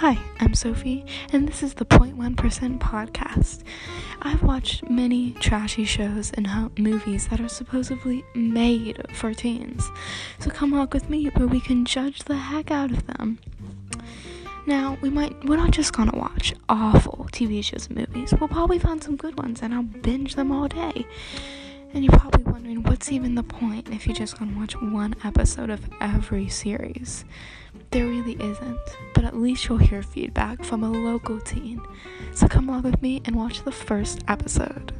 Hi, I'm Sophie, and this is the 0.1% podcast. I've watched many trashy shows and movies that are supposedly made for teens, so come walk with me where we can judge the heck out of them. Now, we might, we're not just gonna watch awful TV shows and movies, we'll probably find some good ones and I'll binge them all day. And you're probably wondering what's even the point if you're just gonna watch one episode of every series. There really isn't, but at least you'll hear feedback from a local teen. So come along with me and watch the first episode.